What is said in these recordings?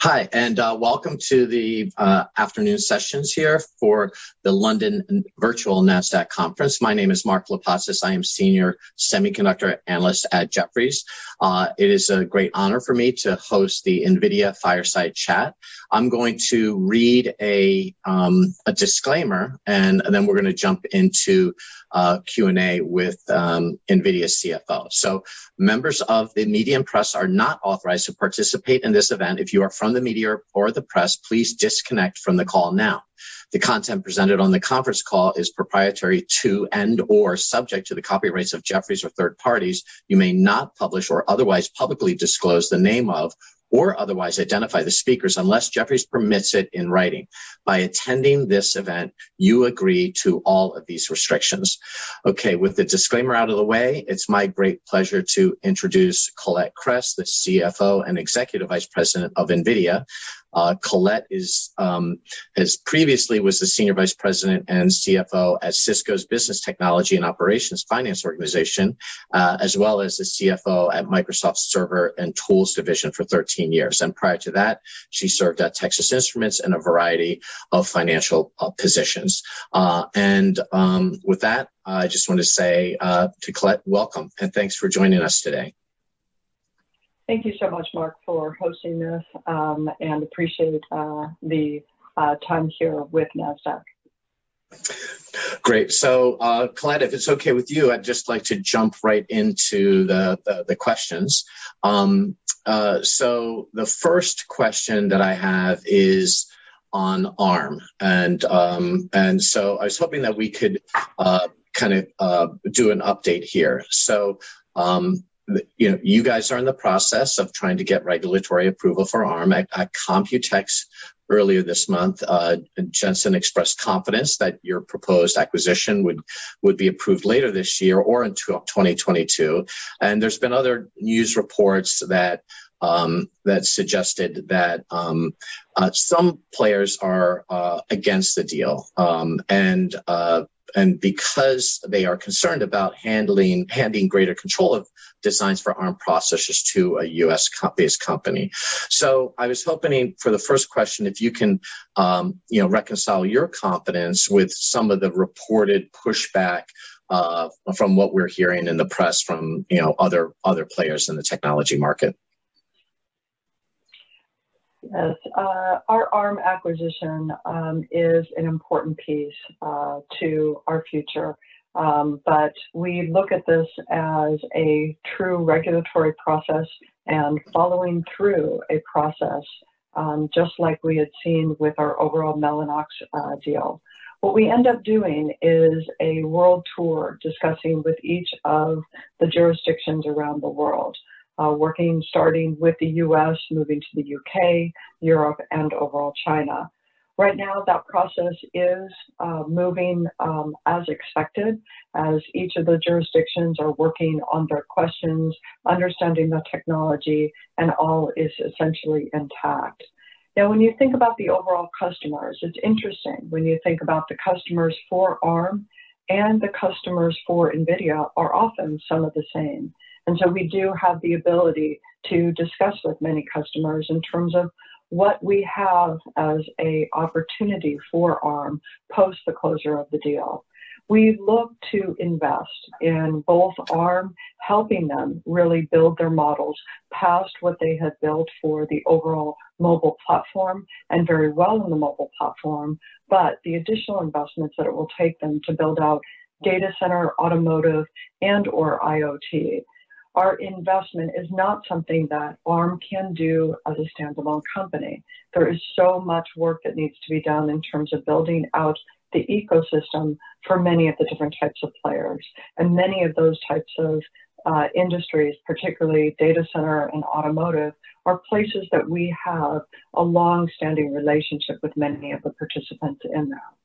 Hi, and uh, welcome to the uh, afternoon sessions here for the London Virtual NASDAQ Conference. My name is Mark Lipacis. I am Senior Semiconductor Analyst at Jefferies. Uh, it is a great honor for me to host the NVIDIA Fireside Chat. I'm going to read a, um, a disclaimer, and, and then we're going to jump into uh, Q&A with um, NVIDIA CFO. So members of the media and press are not authorized to participate in this event. If you are from the media or the press, please disconnect from the call now. The content presented on the conference call is proprietary to and or subject to the copyrights of Jefferies or third parties. You may not publish or otherwise publicly disclose the name of or otherwise identify the speakers unless Jefferies permits it in writing. By attending this event, you agree to all of these restrictions. Okay, with the disclaimer out of the way, it's my great pleasure to introduce Colette Kress, the CFO and Executive Vice President of NVIDIA. Uh, Colette is um, has previously was the senior vice president and CFO at Cisco's Business Technology and Operations Finance Organization, uh, as well as the CFO at Microsoft's Server and Tools Division for 13 years. And prior to that, she served at Texas Instruments in a variety of financial uh, positions. Uh, and um, with that, I just want to say uh, to Colette, welcome and thanks for joining us today. Thank you so much, Mark, for hosting this um, and appreciate uh, the uh, time here with NASDAQ. Great. So, uh, Colette, if it's okay with you, I'd just like to jump right into the, the, the questions. Um, uh, so, the first question that I have is on ARM. And, um, and so I was hoping that we could uh, kind of uh, do an update here. So, um, you know, you guys are in the process of trying to get regulatory approval for ARM at, at Computex earlier this month. Uh, Jensen expressed confidence that your proposed acquisition would would be approved later this year or in 2022. And there's been other news reports that um, that suggested that um, uh, some players are uh, against the deal, um, and uh, and because they are concerned about handling handing greater control of designs for ARM processors to a U.S. based company. So I was hoping for the first question, if you can, um, you know, reconcile your confidence with some of the reported pushback uh, from what we're hearing in the press from you know other other players in the technology market. Yes, uh, our ARM acquisition um, is an important piece uh, to our future, um, but we look at this as a true regulatory process and following through a process, um, just like we had seen with our overall Mellanox uh, deal. What we end up doing is a world tour discussing with each of the jurisdictions around the world uh, working starting with the US, moving to the UK, Europe, and overall China. Right now, that process is uh, moving um, as expected as each of the jurisdictions are working on their questions, understanding the technology, and all is essentially intact. Now, when you think about the overall customers, it's interesting when you think about the customers for ARM and the customers for NVIDIA are often some of the same. And so we do have the ability to discuss with many customers in terms of what we have as a opportunity for ARM post the closure of the deal. We look to invest in both ARM, helping them really build their models past what they had built for the overall mobile platform and very well in the mobile platform, but the additional investments that it will take them to build out data center, automotive, and or IoT our investment is not something that ARM can do as a standalone company. There is so much work that needs to be done in terms of building out the ecosystem for many of the different types of players. And many of those types of uh, industries, particularly data center and automotive, are places that we have a long standing relationship with many of the participants in that.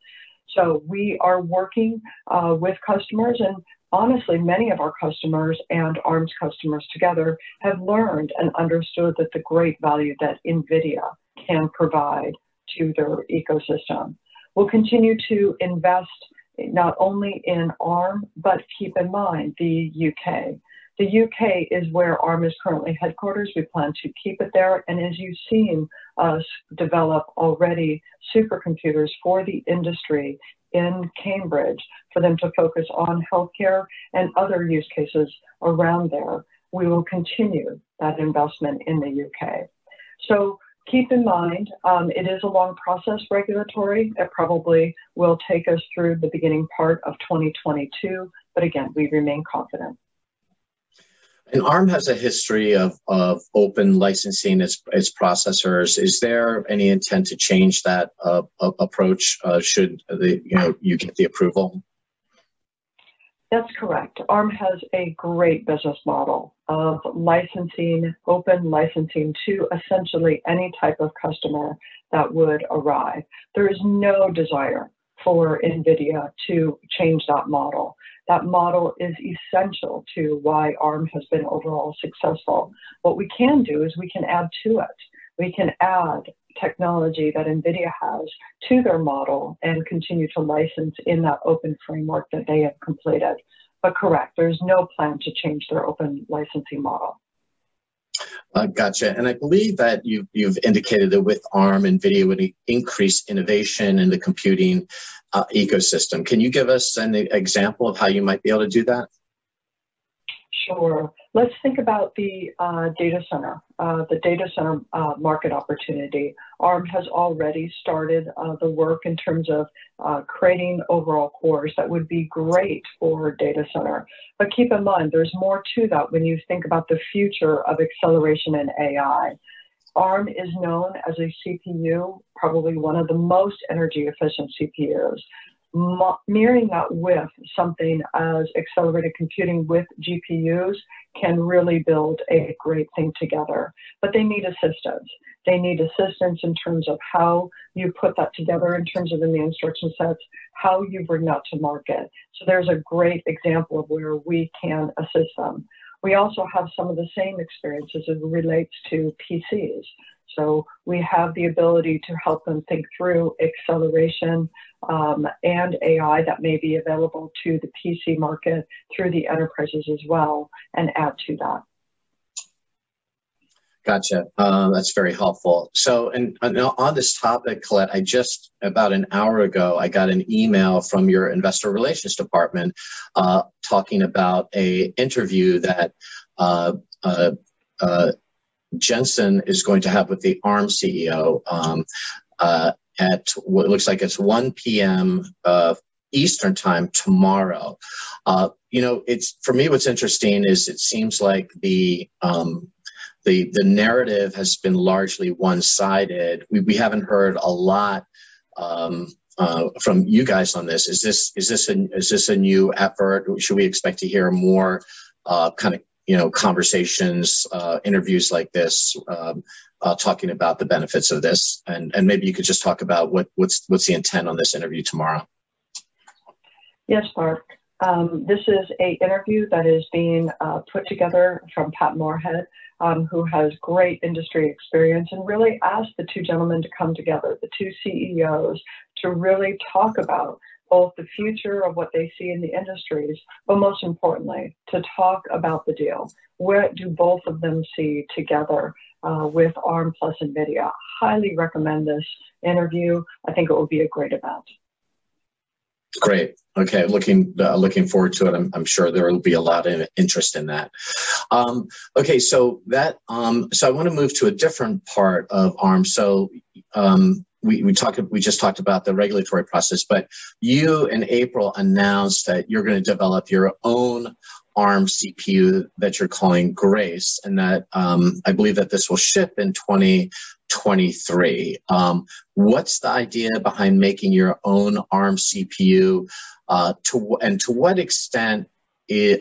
So we are working uh, with customers and honestly, many of our customers and ARMS customers together have learned and understood that the great value that NVIDIA can provide to their ecosystem. We'll continue to invest not only in ARM, but keep in mind the UK. The UK is where ARM is currently headquarters. We plan to keep it there. And as you've seen us develop already supercomputers for the industry in Cambridge for them to focus on healthcare and other use cases around there, we will continue that investment in the UK. So keep in mind, um, it is a long process regulatory. It probably will take us through the beginning part of 2022, but again, we remain confident. And ARM has a history of, of open licensing its, its processors. Is there any intent to change that uh, approach uh, should the, you know you get the approval? That's correct. ARM has a great business model of licensing, open licensing to essentially any type of customer that would arrive. There is no desire for NVIDIA to change that model. That model is essential to why ARM has been overall successful. What we can do is we can add to it. We can add technology that NVIDIA has to their model and continue to license in that open framework that they have completed. But correct, there's no plan to change their open licensing model. Uh, gotcha. And I believe that you, you've indicated that with ARM, NVIDIA would increase innovation in the computing uh, ecosystem. Can you give us an example of how you might be able to do that? Sure. Let's think about the uh, data center, uh, the data center uh, market opportunity. ARM has already started uh, the work in terms of uh, creating overall cores that would be great for data center. But keep in mind, there's more to that when you think about the future of acceleration in AI. ARM is known as a CPU, probably one of the most energy efficient CPUs mirroring that with something as accelerated computing with GPUs can really build a great thing together. But they need assistance. They need assistance in terms of how you put that together, in terms of in the instruction sets, how you bring that to market. So there's a great example of where we can assist them. We also have some of the same experiences as it relates to PCs. So we have the ability to help them think through acceleration um, and AI that may be available to the PC market through the enterprises as well and add to that. Gotcha. Uh, that's very helpful. So, and, and, on this topic, Colette, I just about an hour ago, I got an email from your investor relations department uh, talking about a interview that uh, uh, uh Jensen is going to have with the ARM CEO um, uh, at what looks like it's 1 p.m. Uh, Eastern time tomorrow. Uh, you know, it's for me. What's interesting is it seems like the um, the the narrative has been largely one sided. We we haven't heard a lot. Um, uh, from you guys on this. Is this is this a is this a new effort? Should we expect to hear more uh, kind of you know conversations uh, interviews like this um, uh, talking about the benefits of this. And and maybe you could just talk about what what's what's the intent on this interview tomorrow. Yes mark. Um, this is a interview that is being uh, put together from pat moorhead um, who has great industry experience and really asked the two gentlemen to come together the two ceos to really talk about both the future of what they see in the industries, but most importantly, to talk about the deal. Where do both of them see together uh, with ARM plus NVIDIA? Highly recommend this interview. I think it will be a great event. Great. Okay, looking uh, looking forward to it. I'm, I'm, sure there will be a lot of interest in that. Um, okay, so that um, so I want to move to a different part of ARM. So um, we, we talked we just talked about the regulatory process, but you in April announced that you're going to develop your own ARM CPU that you're calling Grace, and that um, I believe that this will ship in 2023. Um, what's the idea behind making your own ARM CPU? Uh, to and to what extent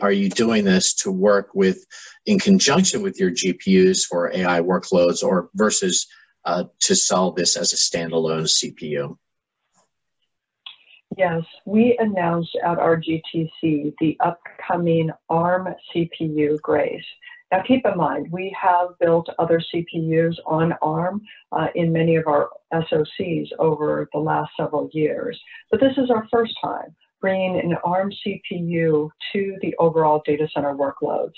are you doing this to work with in conjunction with your GPUs for AI workloads, or versus uh, to sell this as a standalone CPU? Yes, we announced at our GTC the upcoming ARM CPU Grace. Now, keep in mind, we have built other CPUs on ARM uh, in many of our SOCs over the last several years, but this is our first time bringing an ARM CPU to the overall data center workloads.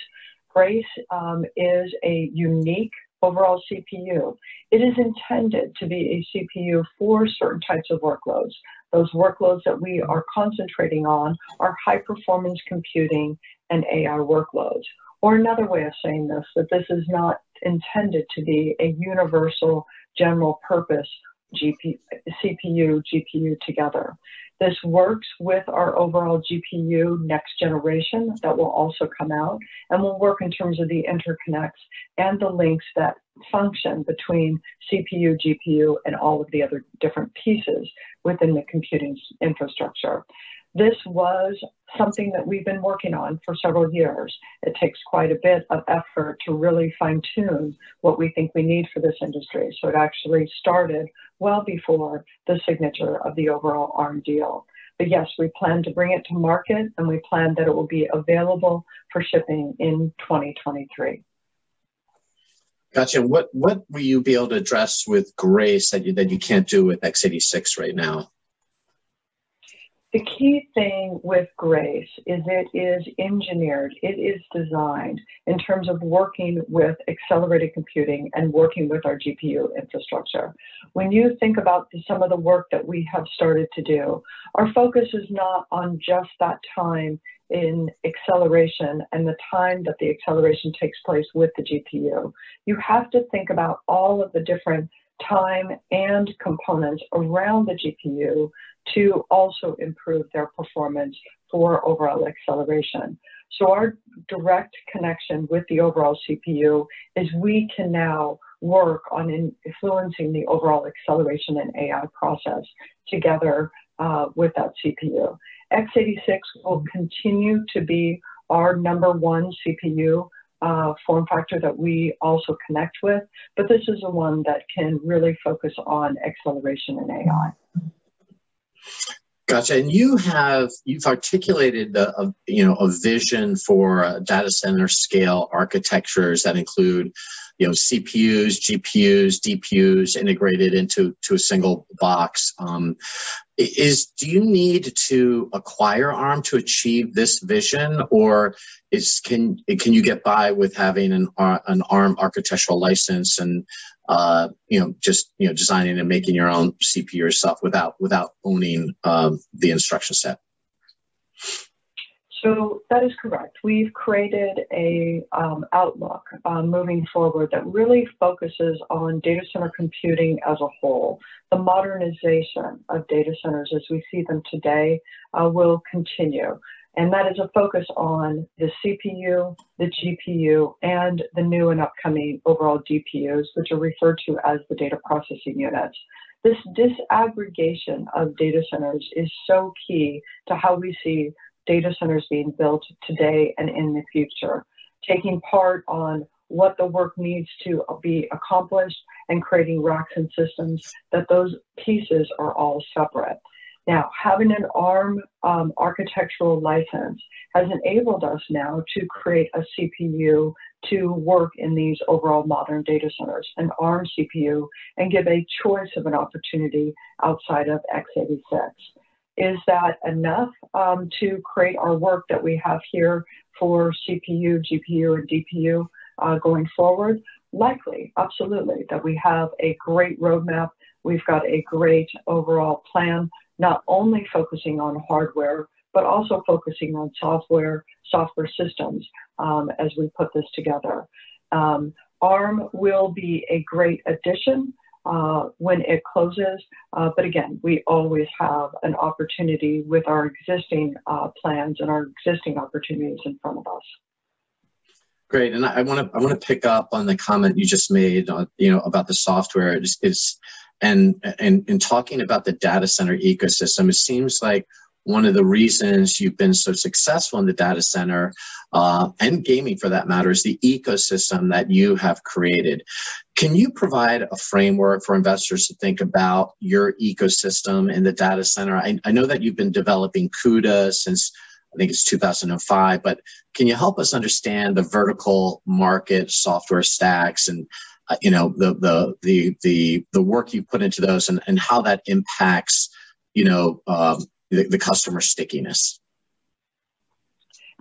Grace um, is a unique overall CPU. It is intended to be a CPU for certain types of workloads. Those workloads that we are concentrating on are high performance computing and AI workloads. Or another way of saying this, that this is not intended to be a universal general purpose GP, CPU, GPU together. This works with our overall GPU next generation that will also come out and will work in terms of the interconnects and the links that function between CPU, GPU, and all of the other different pieces within the computing infrastructure. This was something that we've been working on for several years. It takes quite a bit of effort to really fine tune what we think we need for this industry. So it actually started well before the signature of the overall ARM deal. But yes, we plan to bring it to market and we plan that it will be available for shipping in 2023. Gotcha. What what will you be able to address with Grace that you that you can't do with x86 right now? The key thing with Grace is it is engineered, it is designed in terms of working with accelerated computing and working with our GPU infrastructure. When you think about some of the work that we have started to do, our focus is not on just that time in acceleration and the time that the acceleration takes place with the GPU. You have to think about all of the different time and components around the GPU to also improve their performance for overall acceleration. So our direct connection with the overall CPU is we can now work on influencing the overall acceleration and AI process together uh, with that CPU. x86 will continue to be our number one CPU uh, form factor that we also connect with, but this is the one that can really focus on acceleration and AI. Gotcha. And you have you've articulated the you know a vision for uh, data center scale architectures that include you know CPUs, GPUs, DPUs integrated into to a single box. Um, is do you need to acquire ARM to achieve this vision, or is can can you get by with having an uh, an ARM architectural license and uh, you know just you know designing and making your own CPU yourself without without owning um, the instruction set? So that is correct. We've created a um, outlook uh, moving forward that really focuses on data center computing as a whole. The modernization of data centers as we see them today uh, will continue. And that is a focus on the CPU, the GPU, and the new and upcoming overall DPUs, which are referred to as the data processing units. This disaggregation of data centers is so key to how we see data centers being built today and in the future, taking part on what the work needs to be accomplished and creating racks and systems that those pieces are all separate. Now, having an ARM um, architectural license has enabled us now to create a CPU to work in these overall modern data centers, an ARM CPU, and give a choice of an opportunity outside of x86. Is that enough um, to create our work that we have here for CPU, GPU, and DPU uh, going forward? Likely, absolutely, that we have a great roadmap. We've got a great overall plan, not only focusing on hardware, but also focusing on software, software systems um, as we put this together. Um, ARM will be a great addition uh, when it closes. Uh, but again, we always have an opportunity with our existing uh, plans and our existing opportunities in front of us. Great, and I want to I want to pick up on the comment you just made, on, you know, about the software. It's and and in talking about the data center ecosystem, it seems like one of the reasons you've been so successful in the data center uh, and gaming for that matter is the ecosystem that you have created. Can you provide a framework for investors to think about your ecosystem in the data center? I, I know that you've been developing CUDA since I think it's 2005, but can you help us understand the vertical market software stacks and uh, you know the, the the the the work you put into those and, and how that impacts you know um, the, the customer stickiness.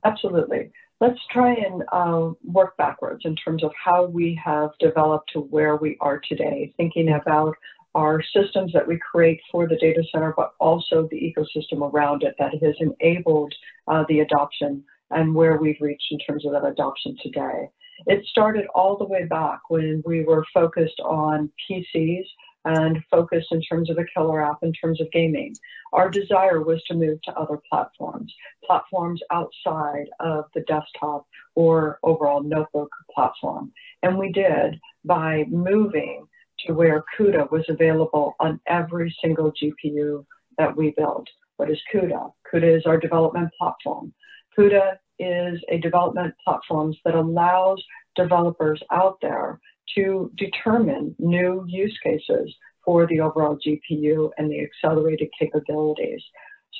Absolutely. let's try and uh, work backwards in terms of how we have developed to where we are today, thinking about our systems that we create for the data center, but also the ecosystem around it that has enabled uh, the adoption and where we've reached in terms of that adoption today. It started all the way back when we were focused on PCs and focused in terms of a killer app in terms of gaming. Our desire was to move to other platforms, platforms outside of the desktop or overall notebook platform. And we did by moving to where CUDA was available on every single GPU that we built. What is CUDA? CUDA is our development platform. CUDA is a development platform that allows developers out there to determine new use cases for the overall GPU and the accelerated capabilities.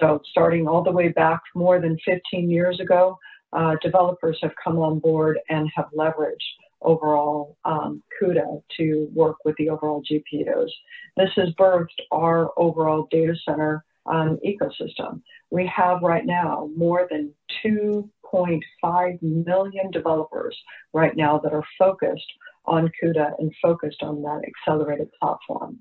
So starting all the way back more than 15 years ago, uh, developers have come on board and have leveraged overall um, CUDA to work with the overall GPUs. This has birthed our overall data center um, ecosystem. We have right now more than 2.5 million developers right now that are focused on CUDA and focused on that accelerated platform.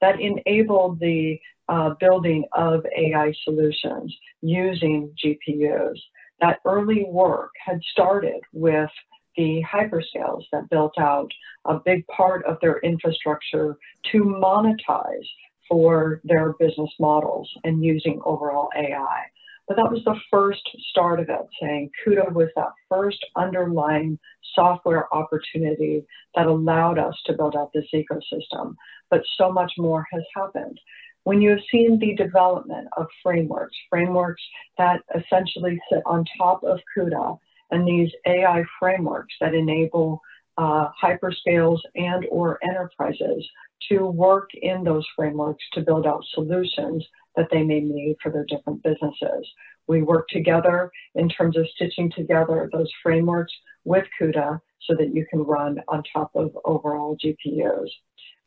That enabled the uh, building of AI solutions using GPUs. That early work had started with the hyperscales that built out a big part of their infrastructure to monetize for their business models and using overall AI. But that was the first start of it, saying CUDA was that first underlying software opportunity that allowed us to build out this ecosystem. But so much more has happened. When you have seen the development of frameworks, frameworks that essentially sit on top of CUDA, and these AI frameworks that enable uh, hyperscales and or enterprises to work in those frameworks to build out solutions that they may need for their different businesses. We work together in terms of stitching together those frameworks with CUDA so that you can run on top of overall GPUs.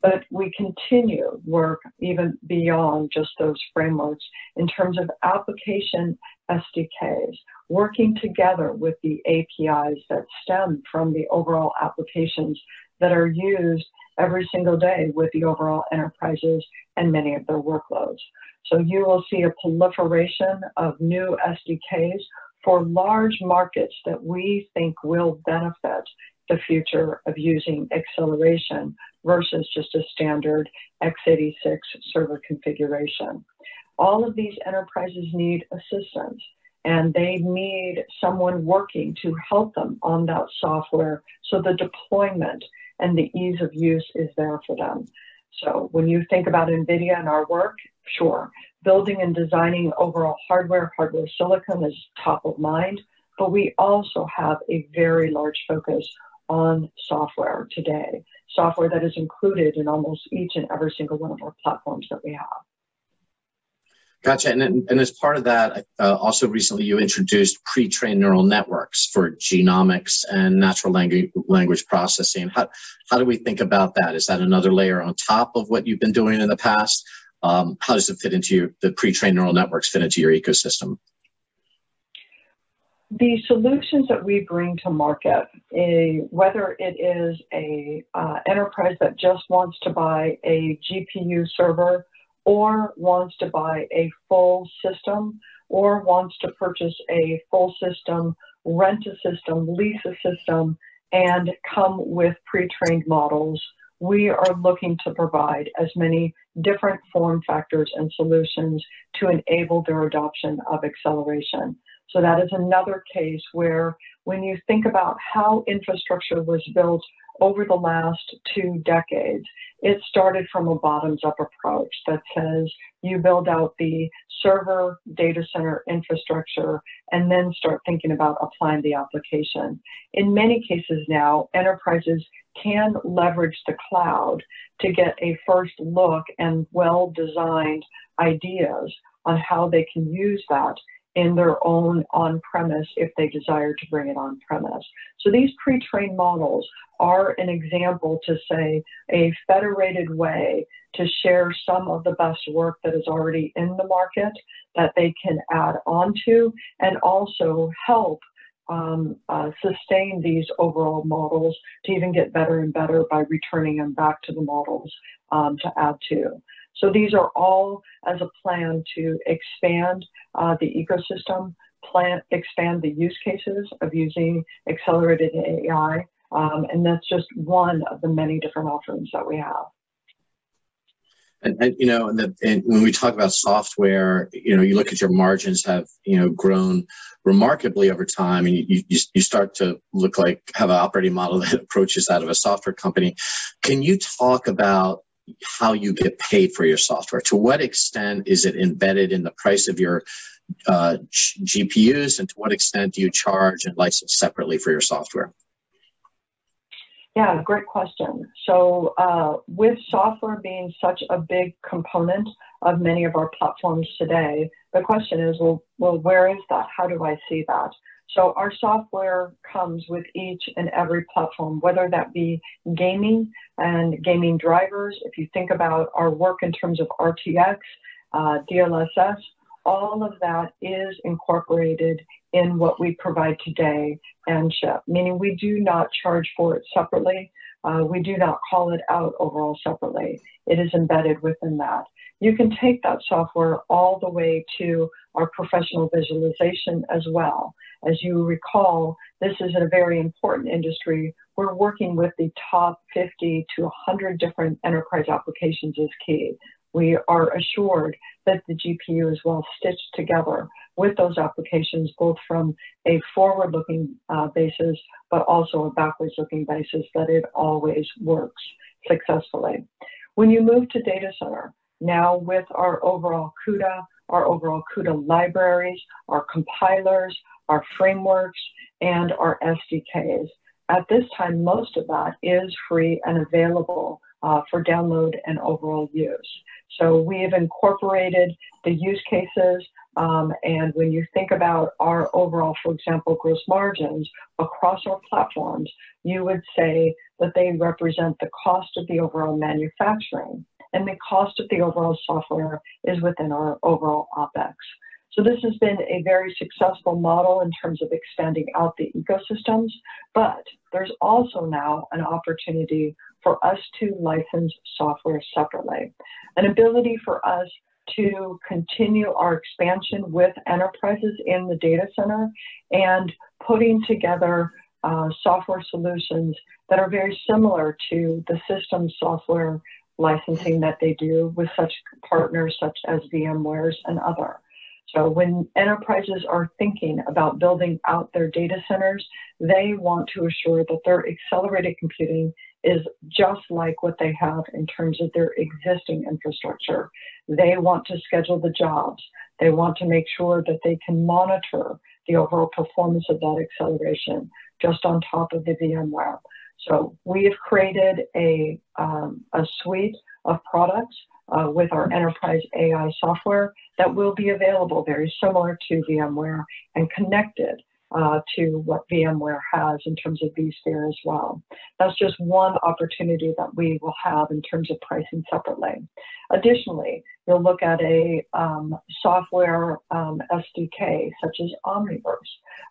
But we continue work even beyond just those frameworks in terms of application SDKs, working together with the APIs that stem from the overall applications that are used every single day with the overall enterprises and many of their workloads. So you will see a proliferation of new SDKs for large markets that we think will benefit the future of using acceleration versus just a standard x86 server configuration. All of these enterprises need assistance and they need someone working to help them on that software so the deployment and the ease of use is there for them. So when you think about NVIDIA and our work, sure, building and designing overall hardware, hardware silicon is top of mind, but we also have a very large focus on software today, software that is included in almost each and every single one of our platforms that we have. Gotcha. And, and as part of that, uh, also recently you introduced pre-trained neural networks for genomics and natural language, language processing. How, how do we think about that? Is that another layer on top of what you've been doing in the past? Um, how does it fit into your, the pre-trained neural networks fit into your ecosystem? The solutions that we bring to market, a, whether it is a uh, enterprise that just wants to buy a GPU server or wants to buy a full system or wants to purchase a full system, rent a system, lease a system, and come with pre-trained models, we are looking to provide as many different form factors and solutions to enable their adoption of acceleration. So that is another case where when you think about how infrastructure was built over the last two decades, it started from a bottoms up approach that says you build out the server data center infrastructure and then start thinking about applying the application. In many cases now, enterprises can leverage the cloud to get a first look and well designed ideas on how they can use that in their own on premise if they desire to bring it on premise. So these pre trained models are an example to say a federated way to share some of the best work that is already in the market that they can add on to and also help um, uh, sustain these overall models to even get better and better by returning them back to the models um, to add to. So these are all as a plan to expand uh, the ecosystem, plan, expand the use cases of using accelerated AI, um, and that's just one of the many different offerings that we have. And, and, you know, and, the, and, when we talk about software, you know, you look at your margins have you know grown remarkably over time, and you you, you start to look like have an operating model that approaches that of a software company. Can you talk about how you get paid for your software. To what extent is it embedded in the price of your uh, GPUs, and to what extent do you charge and license separately for your software? Yeah, great question. So, uh, with software being such a big component of many of our platforms today, the question is, well, well, where is that? How do I see that? So our software comes with each and every platform, whether that be gaming and gaming drivers. If you think about our work in terms of RTX, uh, DLSS, all of that is incorporated in what we provide today and ship, meaning we do not charge for it separately. Uh, we do not call it out overall separately. It is embedded within that. You can take that software all the way to our professional visualization as well. As you recall, this is a very important industry. We're working with the top 50 to 100 different enterprise applications is key. We are assured that the GPU is well stitched together with those applications, both from a forward looking uh, basis, but also a backwards looking basis, that it always works successfully. When you move to data center, now with our overall CUDA, our overall CUDA libraries, our compilers, our frameworks, and our SDKs. At this time, most of that is free and available uh, for download and overall use. So we have incorporated the use cases, um, and when you think about our overall, for example, gross margins across our platforms, you would say that they represent the cost of the overall manufacturing and the cost of the overall software is within our overall OPEX. So this has been a very successful model in terms of expanding out the ecosystems, but there's also now an opportunity for us to license software separately. An ability for us to continue our expansion with enterprises in the data center and putting together uh, software solutions that are very similar to the system software licensing that they do with such partners such as VMware's and other. So when enterprises are thinking about building out their data centers, they want to assure that their accelerated computing is just like what they have in terms of their existing infrastructure. They want to schedule the jobs. They want to make sure that they can monitor the overall performance of that acceleration just on top of the VMware. So we have created a, um, a suite of products uh, with our enterprise AI software that will be available very similar to VMware and connected uh, to what VMware has in terms of vSphere as well. That's just one opportunity that we will have in terms of pricing separately. Additionally, you'll look at a um, software um, SDK such as Omniverse.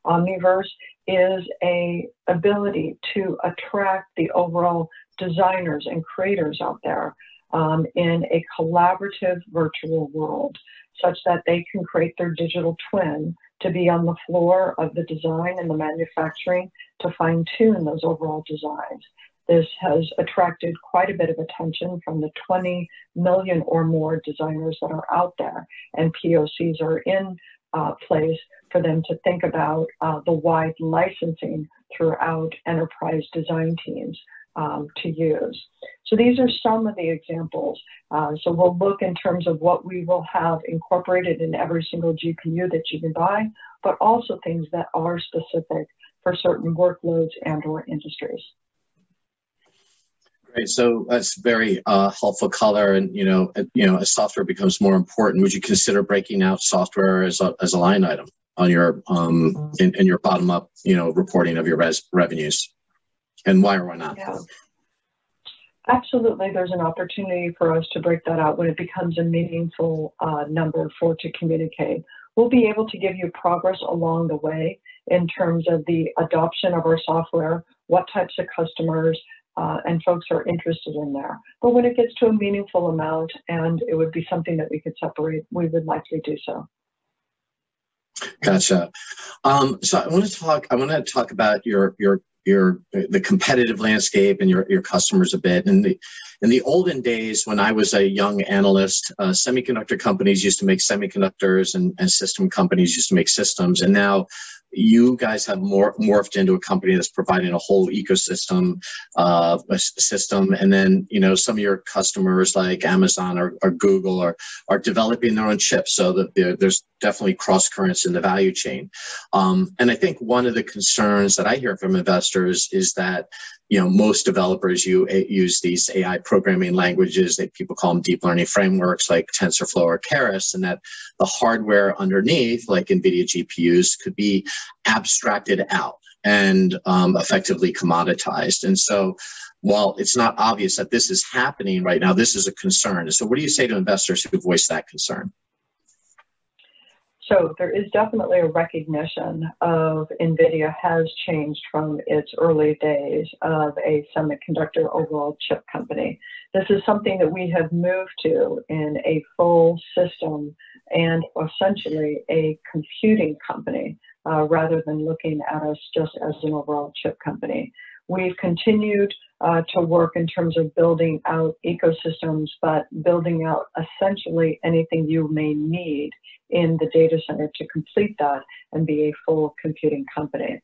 Omniverse is a ability to attract the overall designers and creators out there um, in a collaborative virtual world such that they can create their digital twin to be on the floor of the design and the manufacturing to fine tune those overall designs. This has attracted quite a bit of attention from the 20 million or more designers that are out there, and POCs are in uh, place for them to think about uh, the wide licensing throughout enterprise design teams um, to use. So these are some of the examples. Uh, so we'll look in terms of what we will have incorporated in every single GPU that you can buy, but also things that are specific for certain workloads and or industries. Great. So that's very uh, helpful color, and you know, you know, as software becomes more important, would you consider breaking out software as a as a line item on your um in, in your bottom up, you know, reporting of your res- revenues? And why or why not? Yeah. Absolutely, there's an opportunity for us to break that out when it becomes a meaningful uh, number for to communicate. We'll be able to give you progress along the way in terms of the adoption of our software, what types of customers uh, and folks are interested in there. But when it gets to a meaningful amount and it would be something that we could separate, we would likely do so. Gotcha. Um, so I want to talk. I want to talk about your your your the competitive landscape and your your customers a bit. In the in the olden days, when I was a young analyst, uh, semiconductor companies used to make semiconductors, and, and system companies used to make systems. And now you guys have morphed into a company that's providing a whole ecosystem uh, system. And then you know some of your customers like amazon or, or google are, are developing their own chips so that there's definitely cross currents in the value chain. Um, and i think one of the concerns that i hear from investors is that you know most developers you use these ai programming languages that people call them deep learning frameworks like tensorflow or keras and that the hardware underneath like nvidia gpus could be abstracted out and um, effectively commoditized. And so while it's not obvious that this is happening right now this is a concern. So what do you say to investors who voice that concern? So there is definitely a recognition of NVIDIA has changed from its early days of a semiconductor overall chip company. This is something that we have moved to in a full system and essentially a computing company uh, rather than looking at us just as an overall chip company. We've continued uh, to work in terms of building out ecosystems, but building out essentially anything you may need in the data center to complete that and be a full computing company.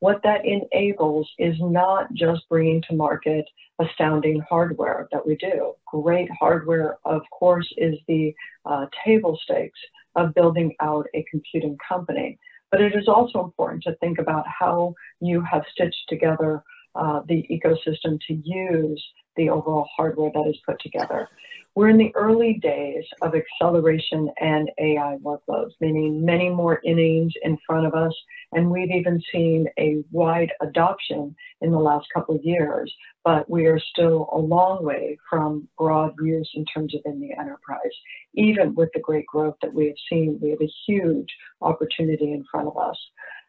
What that enables is not just bringing to market astounding hardware that we do. Great hardware, of course, is the uh, table stakes of building out a computing company. But it is also important to think about how you have stitched together uh, the ecosystem to use the overall hardware that is put together. We're in the early days of acceleration and AI workloads, meaning many more innings in front of us. And we've even seen a wide adoption in the last couple of years, but we are still a long way from broad use in terms of in the enterprise. Even with the great growth that we have seen, we have a huge opportunity in front of us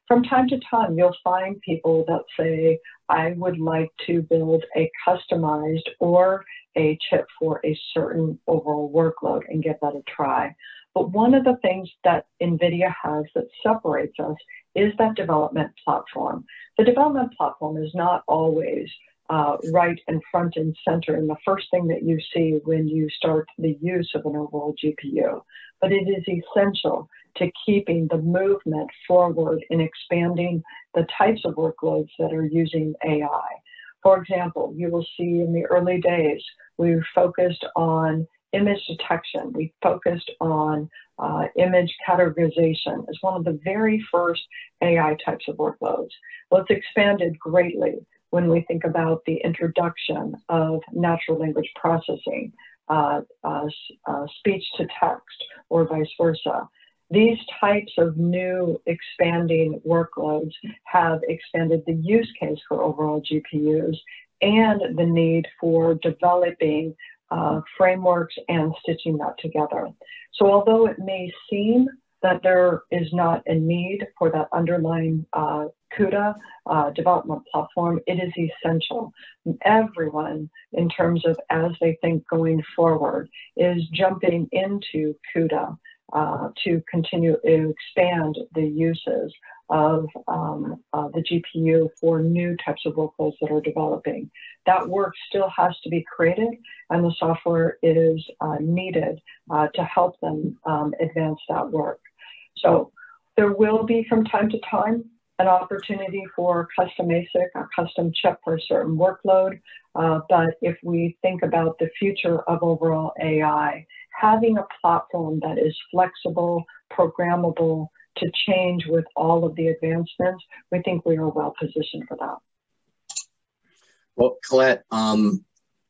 from time to time, you'll find people that say, I would like to build a customized or a chip for a certain overall workload and give that a try. But one of the things that NVIDIA has that separates us is that development platform. The development platform is not always uh, right and front and center and the first thing that you see when you start the use of an overall GPU. But it is essential to keeping the movement forward in expanding the types of workloads that are using AI. For example, you will see in the early days, we focused on image detection. We focused on uh, image categorization as one of the very first AI types of workloads. Well, it's expanded greatly when we think about the introduction of natural language processing, uh, uh, uh speech to text, or vice versa. These types of new expanding workloads have expanded the use case for overall GPUs and the need for developing uh, frameworks and stitching that together. So although it may seem that there is not a need for that underlying uh, CUDA uh, development platform, it is essential. Everyone, in terms of as they think going forward, is jumping into CUDA uh, to continue to expand the uses of um, uh, the GPU for new types of workloads that are developing. That work still has to be created, and the software is uh, needed uh, to help them um, advance that work. So there will be from time to time an opportunity for custom ASIC, a custom chip for a certain workload. Uh, but if we think about the future of overall AI, having a platform that is flexible, programmable, to change with all of the advancements, we think we are well positioned for that. Well, Colette, um,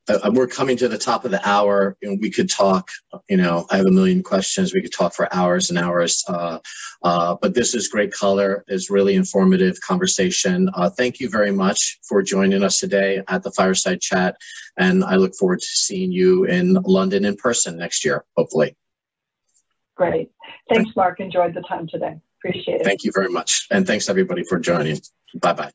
uh, we're coming to the top of the hour. and we could talk. You know, I have a million questions. We could talk for hours and hours. Uh, uh, but this is great color. is really informative conversation. Uh, thank you very much for joining us today at the Fireside Chat, and I look forward to seeing you in London in person next year, hopefully. Great. Thanks, Mark. Enjoyed the time today. Appreciate it. Thank you very much. And thanks everybody for joining. Bye bye.